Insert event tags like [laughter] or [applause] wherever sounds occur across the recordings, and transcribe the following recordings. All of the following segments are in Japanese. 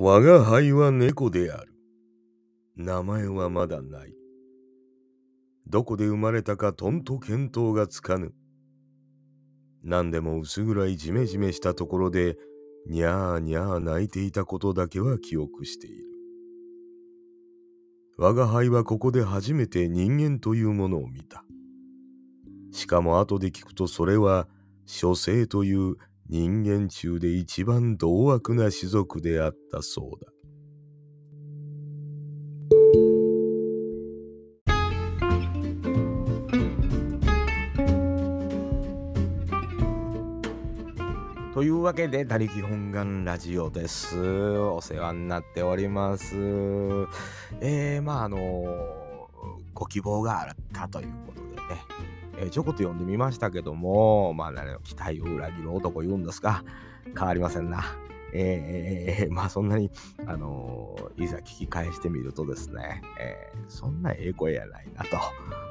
我が輩は猫である。名前はまだない。どこで生まれたかとんと見当がつかぬ。何でも薄暗いジメジメしたところで、にゃーにゃー泣いていたことだけは記憶している。我が輩はここで初めて人間というものを見た。しかも後で聞くとそれは書生という人間中で一番同悪な種族であったそうだ。というわけで、他力本願ラジオです。お世話になっております。えー、まあ、あのご希望があったということでね、えー、ちょこっと読んでみましたけども、まあ、ね、期待を裏切る男言うんですが、変わりませんな。えー、まあそんなに、あのー、いざ聞き返してみるとですね、えー、そんなええ声やないなと、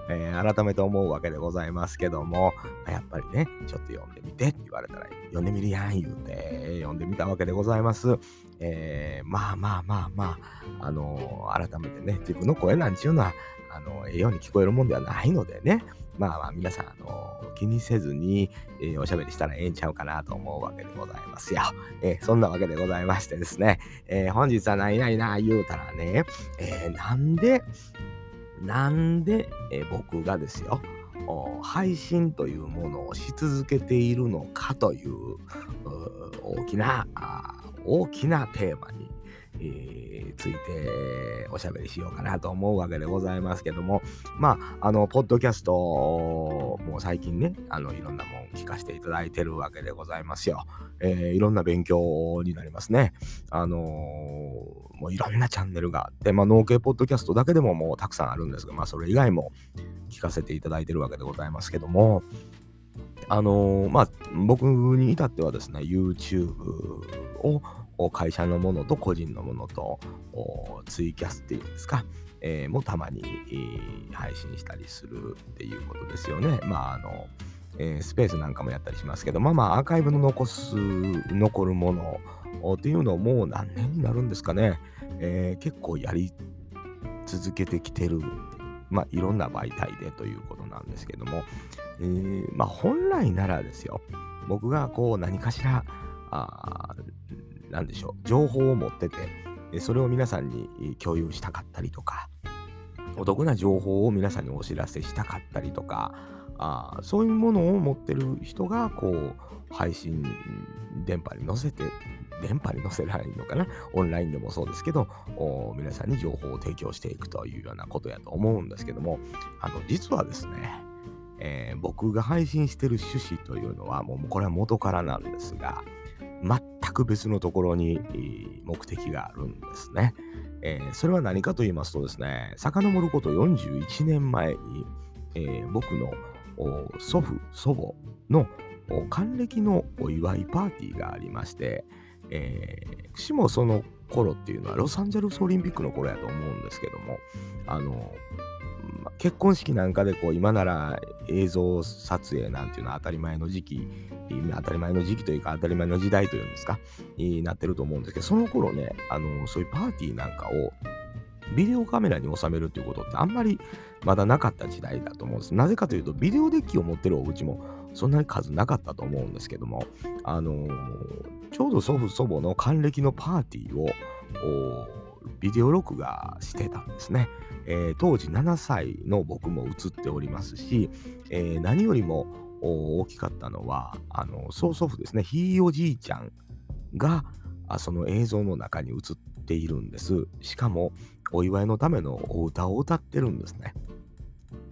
えー、改めて思うわけでございますけどもあ、やっぱりね、ちょっと読んでみてって言われたら、読んでみるやん言うて、読んでみたわけでございます。えー、まあまあまあまあ、あのー、改めてね、自分の声なんちゅうのは、あの、ええように聞こえるもんではないのでね、まあまあ皆さん、あの、気にせずに、えー、おしゃべりしたらええんちゃうかなと思うわけでございますよ。えー、そんなわけでございましてですね、え本日はないないな言うたらね、えなんで、なんで、え僕がですよ、配信というものをし続けているのかという大きな大きなテーマにえー、ついておしゃべりしようかなと思うわけでございますけども、まあ、あの、ポッドキャスト、もう最近ね、あの、いろんなもん聞かせていただいてるわけでございますよ。えー、いろんな勉強になりますね。あのー、もういろんなチャンネルがあって、まあ、農系ポッドキャストだけでももうたくさんあるんですが、まあ、それ以外も聞かせていただいてるわけでございますけども、あのー、まあ、僕に至ってはですね、YouTube を会社のものと個人のものとツイキャスっていうんですか、えー、もたまに、配信したりするっていうことですよね。まああの、えー、スペースなんかもやったりしますけど、まあまあアーカイブの残す、残るものっていうのをもう何年になるんですかね。えー、結構やり続けてきてる、まあいろんな媒体でということなんですけども、えー、まあ本来ならですよ、僕がこう何かしら、あ何でしょう、情報を持ってて、それを皆さんに共有したかったりとか、お得な情報を皆さんにお知らせしたかったりとか、あそういうものを持ってる人が、こう、配信、電波に乗せて、電波に載せられるのかな？オンラインでもそうですけど、皆さんに情報を提供していくというようなことやと思うんですけども、あの、実はですね、えー、僕が配信してる趣旨というのは、もうこれは元からなんですが、全く別のところに目的があるんですね。えー、それは何かと言いますとですね、遡ること41年前に、えー、僕の祖父、祖母の還暦のお祝いパーティーがありまして、えー、しもその頃っていうのはロサンゼルスオリンピックの頃やと思うんですけども、あの、結婚式なんかでこう今なら映像撮影なんていうのは当たり前の時期当たり前の時期というか当たり前の時代というんですかになってると思うんですけどその頃ねあのそういうパーティーなんかをビデオカメラに収めるっていうことってあんまりまだなかった時代だと思うんです。なぜかというと、ビデオデッキを持ってるお家もそんなに数なかったと思うんですけども、あのー、ちょうど祖父祖母の還暦のパーティーをビデオ録画してたんですね。えー、当時7歳の僕も映っておりますし、えー、何よりも大きかったのは、あの曽祖父ですね、ひいおじいちゃんがその映像の中に映っているんです。しかも、お祝いのためのお歌を歌ってるんですね。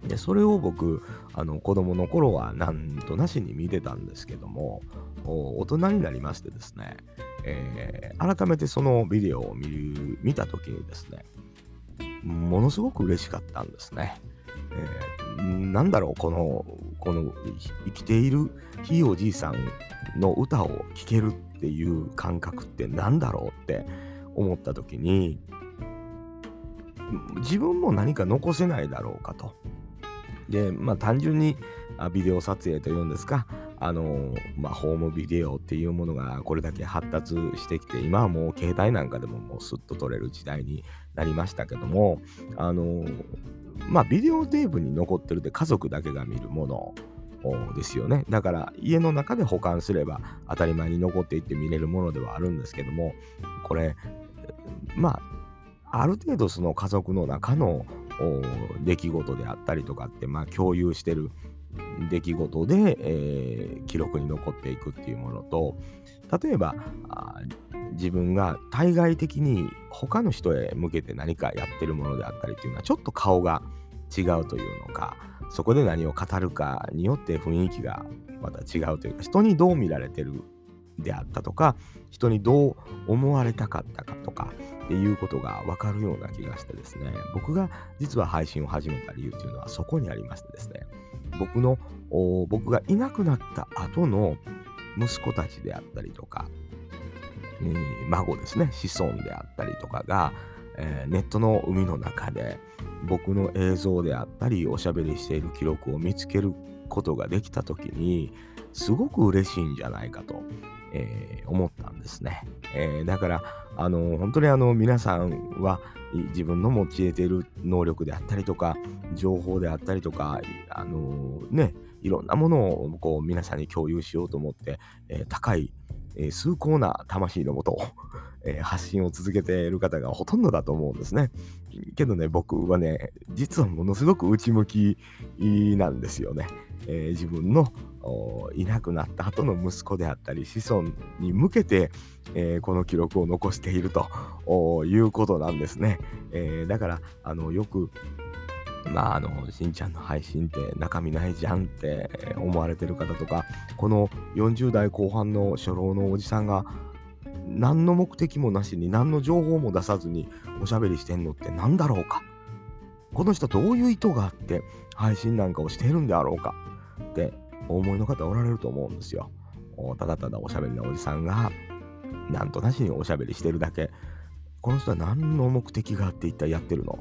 でそれを僕あの子供の頃はなんとなしに見てたんですけども大人になりましてですね、えー、改めてそのビデオを見る見た時にですねものすごく嬉しかったんですね。えー、なんだろうこのこの生きているひいおじいさんの歌を聴けるっていう感覚って何だろうって思った時に自分も何か残せないだろうかと。でまあ単純にビデオ撮影というんですかあのまあ、ホームビデオっていうものがこれだけ発達してきて今はもう携帯なんかでももうスッと撮れる時代になりましたけどもあのまあビデオテープに残ってるって家族だけが見るものですよね。だから家の中で保管すれば当たり前に残っていって見れるものではあるんですけどもこれまあある程度その家族の中の出来事であったりとかって、まあ、共有してる出来事で、えー、記録に残っていくっていうものと例えば自分が対外的に他の人へ向けて何かやってるものであったりっていうのはちょっと顔が違うというのかそこで何を語るかによって雰囲気がまた違うというか人にどう見られてるであったとか人にどう思われたかったかとかっていうことが分かるような気がしてですね僕が実は配信を始めた理由っていうのはそこにありましてですね僕の僕がいなくなった後の息子たちであったりとか、えー、孫ですね。子孫であったりとかが、えー、ネットの海の中で僕の映像であったりおしゃべりしている記録を見つけることができた時にすごく嬉しいんじゃないかとえー、思ったんですね。えー、だからあの本当にあの皆さんは自分の持ち得ている能力であったりとか情報であったりとかあのねいろんなものをこう皆さんに共有しようと思って、えー、高い、え崇高な魂のもとをえ発信を続けている方がほとんどだと思うんですね。けどね、僕はね、実はものすごく内向きなんですよね。え、自分のいなくなった後の息子であったり子孫に向けて、えー、この記録を残しているということなんですね。えー、だからあのよくまあ、あの、しんちゃんの配信って中身ないじゃんって思われてる方とか、この40代後半の初老のおじさんが、何の目的もなしに何の情報も出さずにおしゃべりしてんのって何だろうかこの人どういう意図があって配信なんかをしてるんであろうかってお思いの方おられると思うんですよ。ただただおしゃべりなおじさんがなんとなしにおしゃべりしてるだけ。この人は何の目的があって一体やってるの？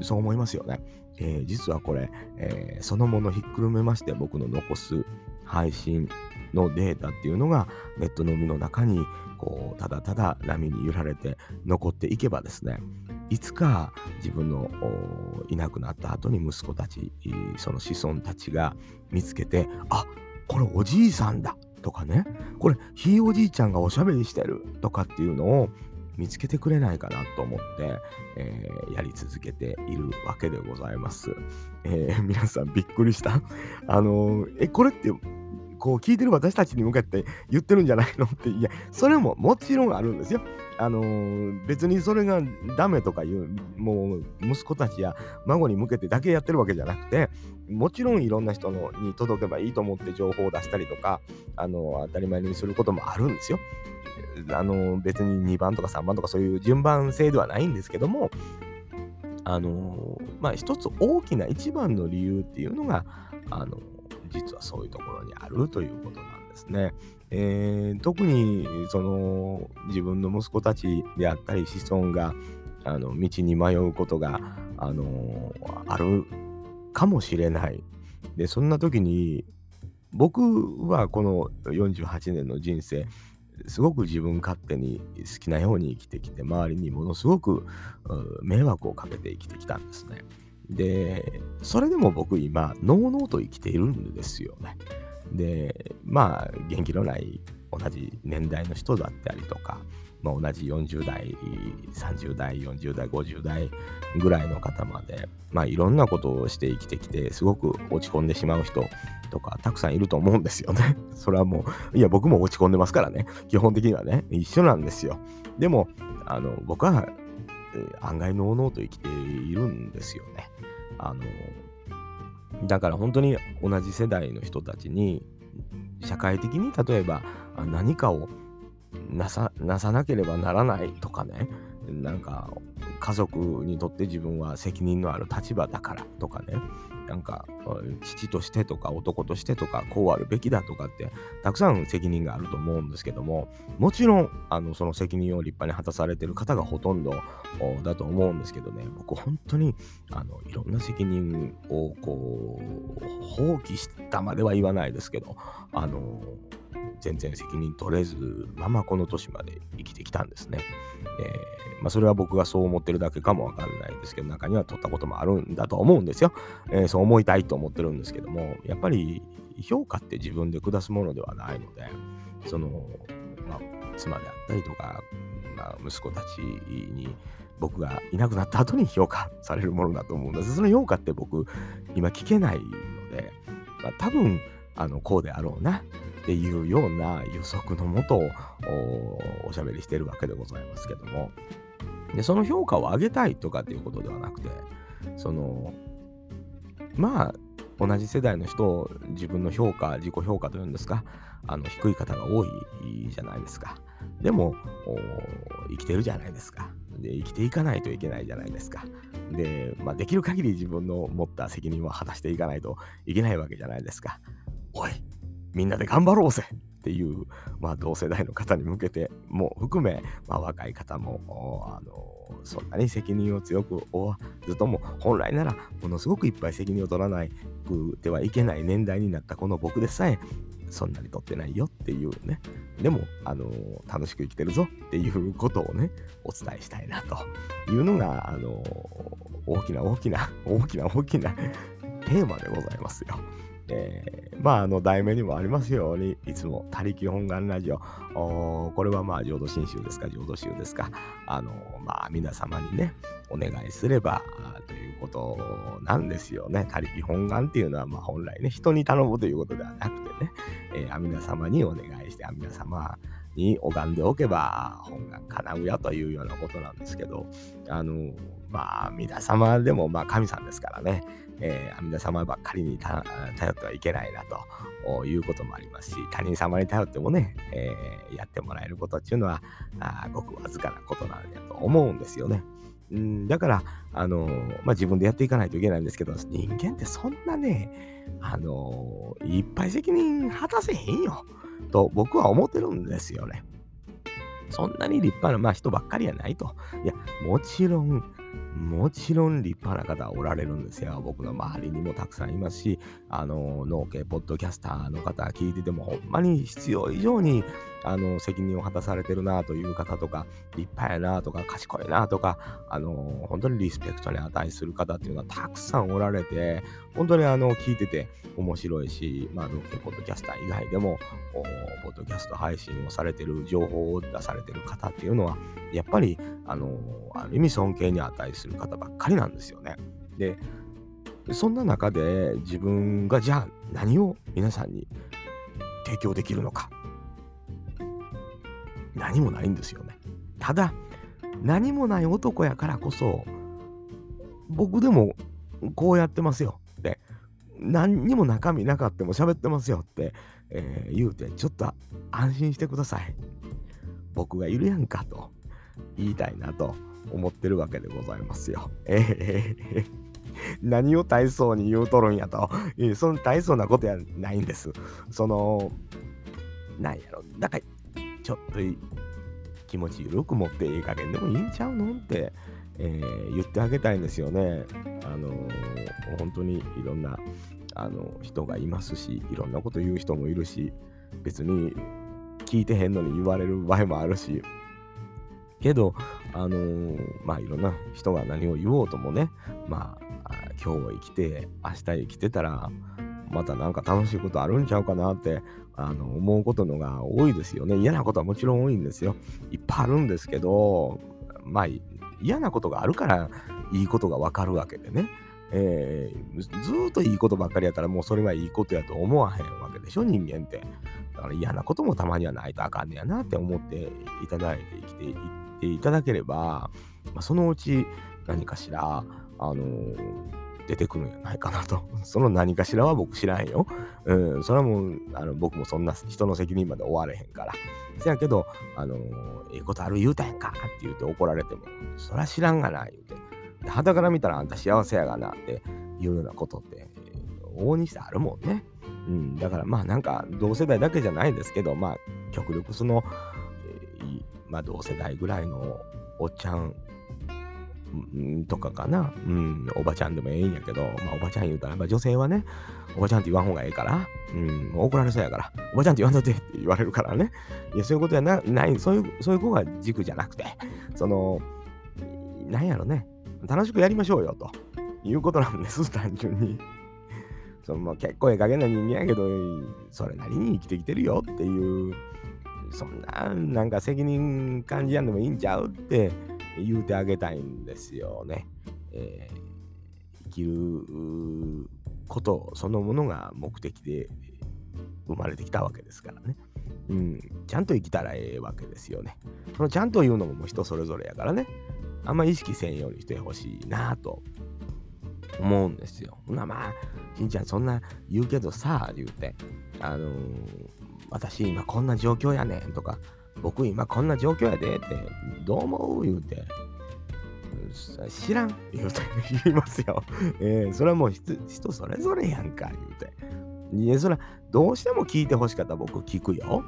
そう思いますよね。えー、実はこれ、えー、そのものひっくるめまして僕の残す配信のデータっていうのがネットの海の中にこうただただ波に揺られて残っていけばですねいつか自分のいなくなった後に息子たちその子孫たちが見つけてあこれおじいさんだとかねこれひいおじいちゃんがおしゃべりしてるとかっていうのを見つけてくれないかなと思って、えー、やり続けているわけでございます。えー、[laughs] 皆さんびっくりした？あのー、え、これってこう聞いてる私たちに向かって言ってるんじゃないの？って、いや、それももちろんあるんですよ。あのー、別にそれがダメとかいう、もう息子たちや孫に向けてだけやってるわけじゃなくて、もちろんいろんな人のに届けばいいと思って情報を出したりとか、あのー、当たり前にすることもあるんですよ。あのー、別に2番とか3番とかそういう順番性ではないんですけども、あのまあ一つ大きな一番の理由っていうのが、あの実はそういうところにあるということなんですね。えー、特にその自分の息子たちであったり子孫があの道に迷うことが、あのあるかもしれない。でそんな時に僕はこの48年の人生すごく自分勝手に好きなように生きてきて周りにものすごく迷惑をかけて生きてきたんですね。で、それでも僕今、のうのうと生きているんですよね。で、まあ、元気のない同じ年代の人だったりとか、まあ、同じ40代、30代、40代、50代ぐらいの方まで、まあ、いろんなことをして生きてきて、すごく落ち込んでしまう人とか、たくさんいると思うんですよね。[laughs] それはもう、いや、僕も落ち込んでますからね。基本的にはね、一緒なんですよ。でも、あの、僕は案外のうのうと生きているんですよね。あのだから本当に同じ世代の人たちに社会的に例えば何かをなさなければならないとかねなんか家族にとって自分は責任のある立場だからとかねなんか父としてとか男としてとかこうあるべきだとかってたくさん責任があると思うんですけどももちろんあのその責任を立派に果たされてる方がほとんどだと思うんですけどね。僕本当にあのいろんな責任をこう放棄したまでは言わないですけどあの全然責任取れずままこの年まで生きてきたんですね。えー、まあ、それは僕がそう思ってるだけかもわかんないですけど中には取ったこともあるんだと思うんですよ、えー、そう思いたいと思ってるんですけどもやっぱり評価って自分で下すものではないのでその、まあ、妻であったりとか、まあ、息子たちに僕がいなくなった後に評価されるものだと思うんですその評価って僕今聞けないので、まあ、多分あのこうであろうなっていうような予測のもとをおしゃべりしてるわけでございますけども。でその評価を上げたいとかっていうことではなくてそのまあ同じ世代の人を自分の評価自己評価というんですかあの低い方が多いじゃないですか。でも生きてるじゃないですか。で生きていかないといけないじゃないですか。で、まあ、できる限り自分の持った責任は果たしていかないといけないわけじゃないですか。おいみんなで頑張ろうぜっていう、まあ、同世代の方に向けても含め、まあ、若い方もあのそんなに責任を強く負わずとも本来ならものすごくいっぱい責任を取らないくてはいけない年代になったこの僕でさえそんなに取ってないよっていうねでも、あの楽しく生きてるぞっていうことをねお伝えしたいなというのが、あの大きな大きな大きな大きなテーマでございますよ。えー、まあ、あの、題名にもありますように、いつも、他力本願ラジオ、これはまあ、浄土真宗ですか、浄土宗ですか、あの、まあ、皆様にね、お願いすれば、ということなんですよね。他力本願っていうのは、まあ、本来ね、人に頼むということではなくてね、えー、阿弥陀様にお願いして、阿弥陀様に拝んでおけば本願叶うよというようなことなんですけど、あの、まあ、皆様でも、まあ、神さんですからね、えー、阿弥陀様ばっかりに頼ってはいけないなということもありますし、他人様に頼ってもね、えー、やってもらえることっていうのは、あごくわずかなことなんだと思うんですよね。ん、だから、あのまあ、自分でやっていかないといけないんですけど、人間ってそんなね、あのいっぱい責任果たせへんよ、と僕は思ってるんですよね。そんなに立派な、まあ、人ばっかりやないと。いや、もちろん、もちろん立派な方おられるんですよ。僕の周りにもたくさんいますし、あの、農家ポッドキャスターの方聞いてても、ほんまに必要以上に、あの、責任を果たされてるなという方とか、立派やなとか、賢いなとか、あの、本当にリスペクトに値する方っていうのはたくさんおられて、本当にあの、聞いてて面白いし、まあ、農家ポッドキャスター以外でも、ポッドキャスト配信をされてる、情報を出されてる方っていうのは、やっぱり、あの、ある意味尊敬に値する方ばっかりなんですよね。で、そんな中で自分がじゃあ何を皆さんに提供できるのか。何もないんですよね。ただ、何もない男やからこそ、僕でもこうやってますよって、何にも中身なかっても喋ってますよって、えー、言うて、ちょっと安心してください。僕がいるやんかと言いたいなと思ってるわけでございますよ。えー、何を大層に言うとるんやとえ。その大層なことやないんです。その、なんやろ、だからちょっと気持ち緩く持っていい加減でもいいんちゃうのって、えー、言ってあげたいんですよね。あのー、本当にいろんなあの人がいますし、いろんなこと言う人もいるし、別に聞いてへんのに言われる場合もあるし、けど、あのー、まあいろんな人が何を言おうともね、まあ今日生きて、明日生きてたら、またなんか楽しいことあるんちゃうかなってあの思うことのが多いですよね。嫌なことはもちろん多いんですよ。いっぱいあるんですけど、まあ嫌なことがあるからいいことがわかるわけでね。えー、ずっといいことばっかりやったらもうそれはいいことやと思わへんわけでしょ人間って。だから嫌なこともたまにはないとあかんねやなって思っていただいて生きていっていただければ、まあ、そのうち何かしら、あのー出てくるんじゃないかなと。[laughs] その何かしらは僕知らんよ。うん、それはもう、あの僕もそんな人の責任まで追われへんから。せやけど、あのええことある言うたやんかって言うて怒られても、そら知らんがな、言うて。はたから見たらあんた幸せやがなっていうようなことって往々にしてあるもんね。うん、だからまあなんか同世代だけじゃないですけど、まあ極力その、えー、まあ同世代ぐらいのおっちゃんとかかな。うん、おばちゃんでもええんやけど、まあおばちゃん言うたら、まあ女性はね、おばちゃんって言わん方がええから、うん、怒られそうやから、おばちゃんって言わんとてって言われるからね。いや、そういうことやな、ない、そういう、そういう子が軸じゃなくて、その、なんやろね、楽しくやりましょうよ、ということなんです、単純に。そのまあ、結構ええ加減な人間やけど、それなりに生きてきてるよっていう、そんな、なんか責任感じやんでもいいんちゃうって言うてあげたいんですよね。えー、生きることそのものが目的で生まれてきたわけですからね。うん、ちゃんと生きたらええわけですよね。そのちゃんと言うのももう人それぞれやからね。あんま意識せんようにしてほしいなと思うんですよ。まあまあ、しんちゃんそんな言うけどさ、言うて、あのー、私今こんな状況やねんとか、僕今こんな状況やでって、どう思う？言うて、知らん言うて言いますよ。えー、それはもう人それぞれやんか、言うて。いや、それはどうしても聞いてほしかった僕聞くよ。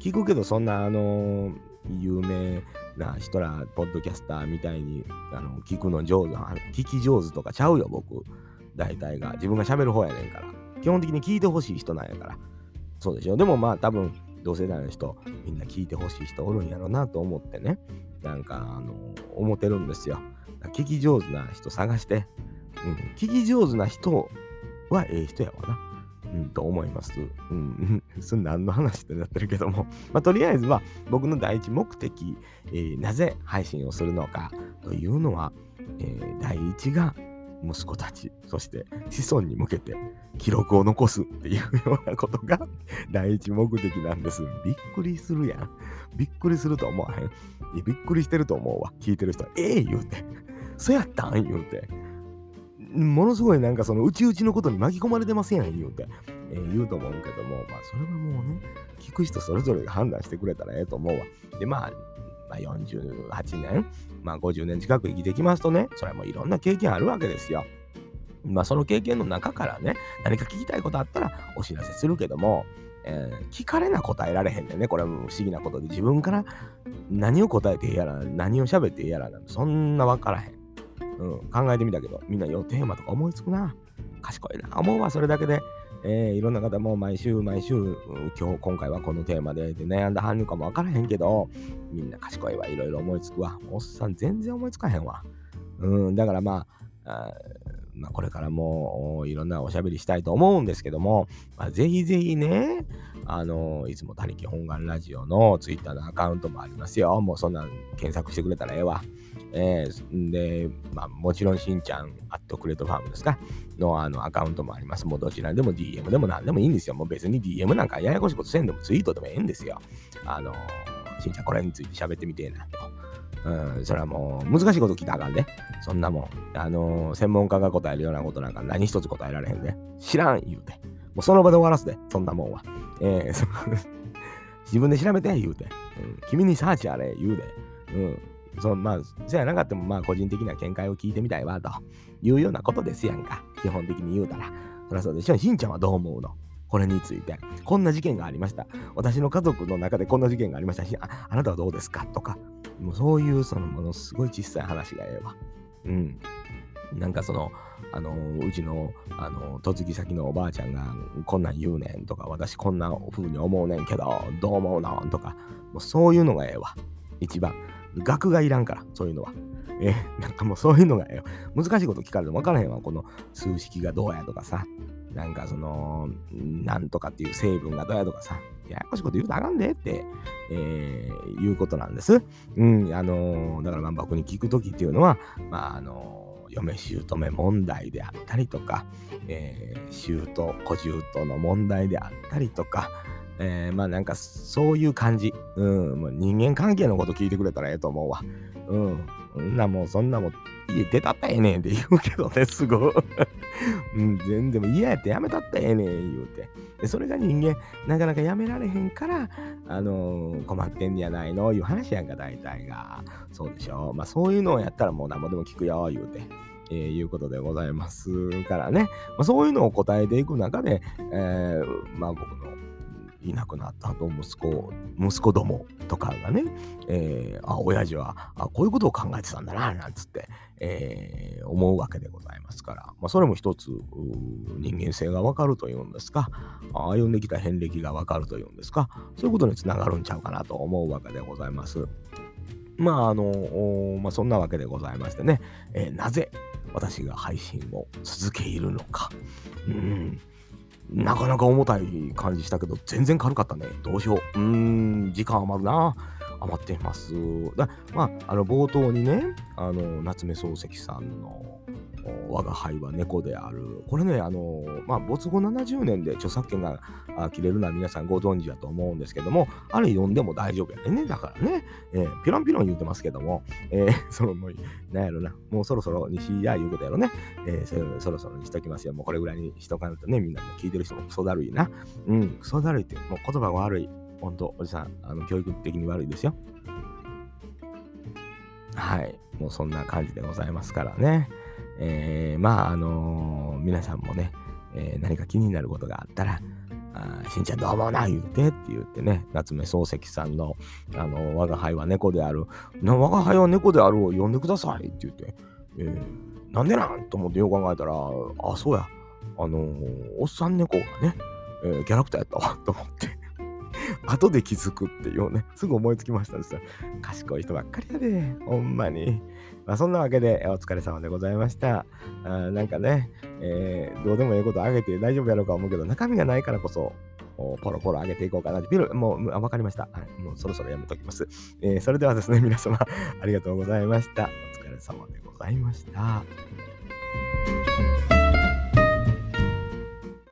聞くけど、そんな、あのー、有名な人ら、ポッドキャスターみたいに、あの、聞くの上手、聞き上手とかちゃうよ、僕。大体が。自分が喋る方やねんから。基本的に聞いてほしい人なんやから。そうでしょ。でもまあ多分、同世代の人、みんな聞いてほしい人おるんやろなと思ってね。なんか、あの、思ってるんですよ。聞き上手な人探して。うん。聞き上手な人はええ人やわな。うん、と思います。うん、[laughs] それ何の話ってなってるけども、まあ、とりあえずは僕の第一目的、えー、なぜ配信をするのかというのは、えー、第一が息子たち、そして子孫に向けて記録を残すっていうようなことが [laughs] 第一目的なんです。びっくりするやん。びっくりすると思わへん。びっくりしてると思うわ。聞いてる人は、ええー、言うて。そやったん？言うて。ものすごいなんかそのうちうちのことに巻き込まれてませんやん言うて、えー、言うと思うけども、まあそれはもうね、聞く人それぞれが判断してくれたらええと思うわ。で、まあ、まあ、48年、まあ50年近く生きてきますとね、それもいろんな経験あるわけですよ。まあその経験の中からね、何か聞きたいことあったらお知らせするけども、えー、聞かれな答えられへんねんね。これは不思議なことで自分から何を答えていいやら、何を喋っていいやらそんな分からへん。うん、考えてみたけど、みんな予テーマとか思いつくな。賢いな。思うわ、それだけで。えー、いろんな方も毎週毎週、今日、今回はこのテーマでで悩んだはんのかも分からへんけど、みんな賢いわ、いろいろ思いつくわ。おっさん全然思いつかへんわ。うん、だからまあ、あまあ、これからもいろんなおしゃべりしたいと思うんですけども、まあ、ぜひぜひね、あの、いつも他力本願ラジオのツイッターのアカウントもありますよ。もうそんな検索してくれたらええわ。えー、で、まあ、もちろんしんちゃん、アットクレートファームですか？のあのアカウントもあります。もうどちらでも DM でも何でもいいんですよ。もう別に DM なんかややこしいことせんでもツイートでもええんですよ。あの、しんちゃんこれについて喋ってみてえなと。うん、それはもう難しいこと聞いたらあかんで、ね。そんなもん。あのー、専門家が答えるようなことなんか何一つ答えられへんで、知らん言うて。もうその場で終わらすで、そんなもんは。えー、[laughs] 自分で調べて言うて、うん。君にサーチあれ言うで。うん。そまあ、そうやなかったも、まあ、個人的な見解を聞いてみたいわ、というようなことですやんか。基本的に言うたら。そりゃそうでしょ。しんちゃんはどう思うの？これについて。こんな事件がありました。私の家族の中でこんな事件がありましたし、ああなたはどうですか？とか。もうそういう、その、ものすごい小さい話がええわ。うん。なんかその、あの、うちの、あの、嫁ぎ先のおばあちゃんが、こんなん言うねんとか、私こんな風に思うねんけど、どう思うの？とか、もうそういうのがええわ。一番。額がいらんから、そういうのは。え、なんかもうそういうのがよ。難しいこと聞かれても分からへんわ。この数式がどうやとかさ。なんかその、なんとかっていう成分がどうやとかさ。ややこしいこと言うとあかんでって、えー、いうことなんです。うん、あのー、だからまあ僕に聞くときっていうのは、まああのー、嫁姑問題であったりとか、えー、姑、小姑の問題であったりとか、えー、まあなんかそういう感じ。うん、もう人間関係のこと聞いてくれたらええと思うわ。うん。そんなもう、そんなも、家出たったええねんって言うけどね、すごい。うん、全然嫌やってやめたったええねん言うて。で、それが人間、なかなかやめられへんから、あのー、困ってんじゃないのいう話やんか、大体が。そうでしょ。まあそういうのをやったらもう何もでも聞くよ、言うて。えー、いうことでございますからね、まあ、そういうのを答えていく中で、えー、まあ僕のいなくなったと息子、息子どもとかがね、えー、あ、親父はあこういうことを考えてたんだな、なんつって、えー、思うわけでございますから、まあ、それも一つ人間性がわかるというんですか、歩んできた遍歴がわかるというんですか、そういうことにつながるんちゃうかなと思うわけでございます。まあ、あの、まあ、そんなわけでございましてね、えー、なぜ私が配信を続けいるのか。うん。なかなか重たい感じしたけど、全然軽かったね。どうしよう。うーん、時間余るな。余ってます。だまあ、あの、冒頭にね、あの、夏目漱石さんの、我が輩は猫である。これね、あの、まあ、没後70年で著作権が切れるのは皆さんご存知だと思うんですけども、あれ読んでも大丈夫やね。だからね、えー、ピロンピロン言うてますけども、えー、[laughs] そのもう、なんやろな、もうそろそろ西や言うことやろね。えー、そそろそろにしときますよ。もうこれぐらいにしとかないとね、みんなも聞いてる人もクソだるいな。うん、クソだるいって、もう言葉が悪い。ほんと、おじさん、あの教育的に悪いですよ。はい。もうそんな感じでございますからね。えー、まあ、あのー、皆さんもね、えー、何か気になることがあったら、あしんちゃんどうもな言うてって言ってね、夏目漱石さんの、あの我が輩は猫である、我が輩は猫であるを呼んでくださいって言って、えー、なんでなんと思ってよく考えたら、あ、そうや、あのおっさん猫がね、えー、キャラクターやったわ [laughs] と思って。[laughs] 後で気づくっていうね、すぐ思いつきましたですよ。賢い人ばっかりやで、ほんまに。まあ、そんなわけで、お疲れ様でございました。あなんかね、えー、どうでもいいことあげて大丈夫やろうか思うけど、中身がないからこそ、ポロポロ上げていこうかな。ビル、もう、わかりました。はい。もうそろそろやめときます。えー、それではですね、皆様、ありがとうございました。お疲れ様でございました。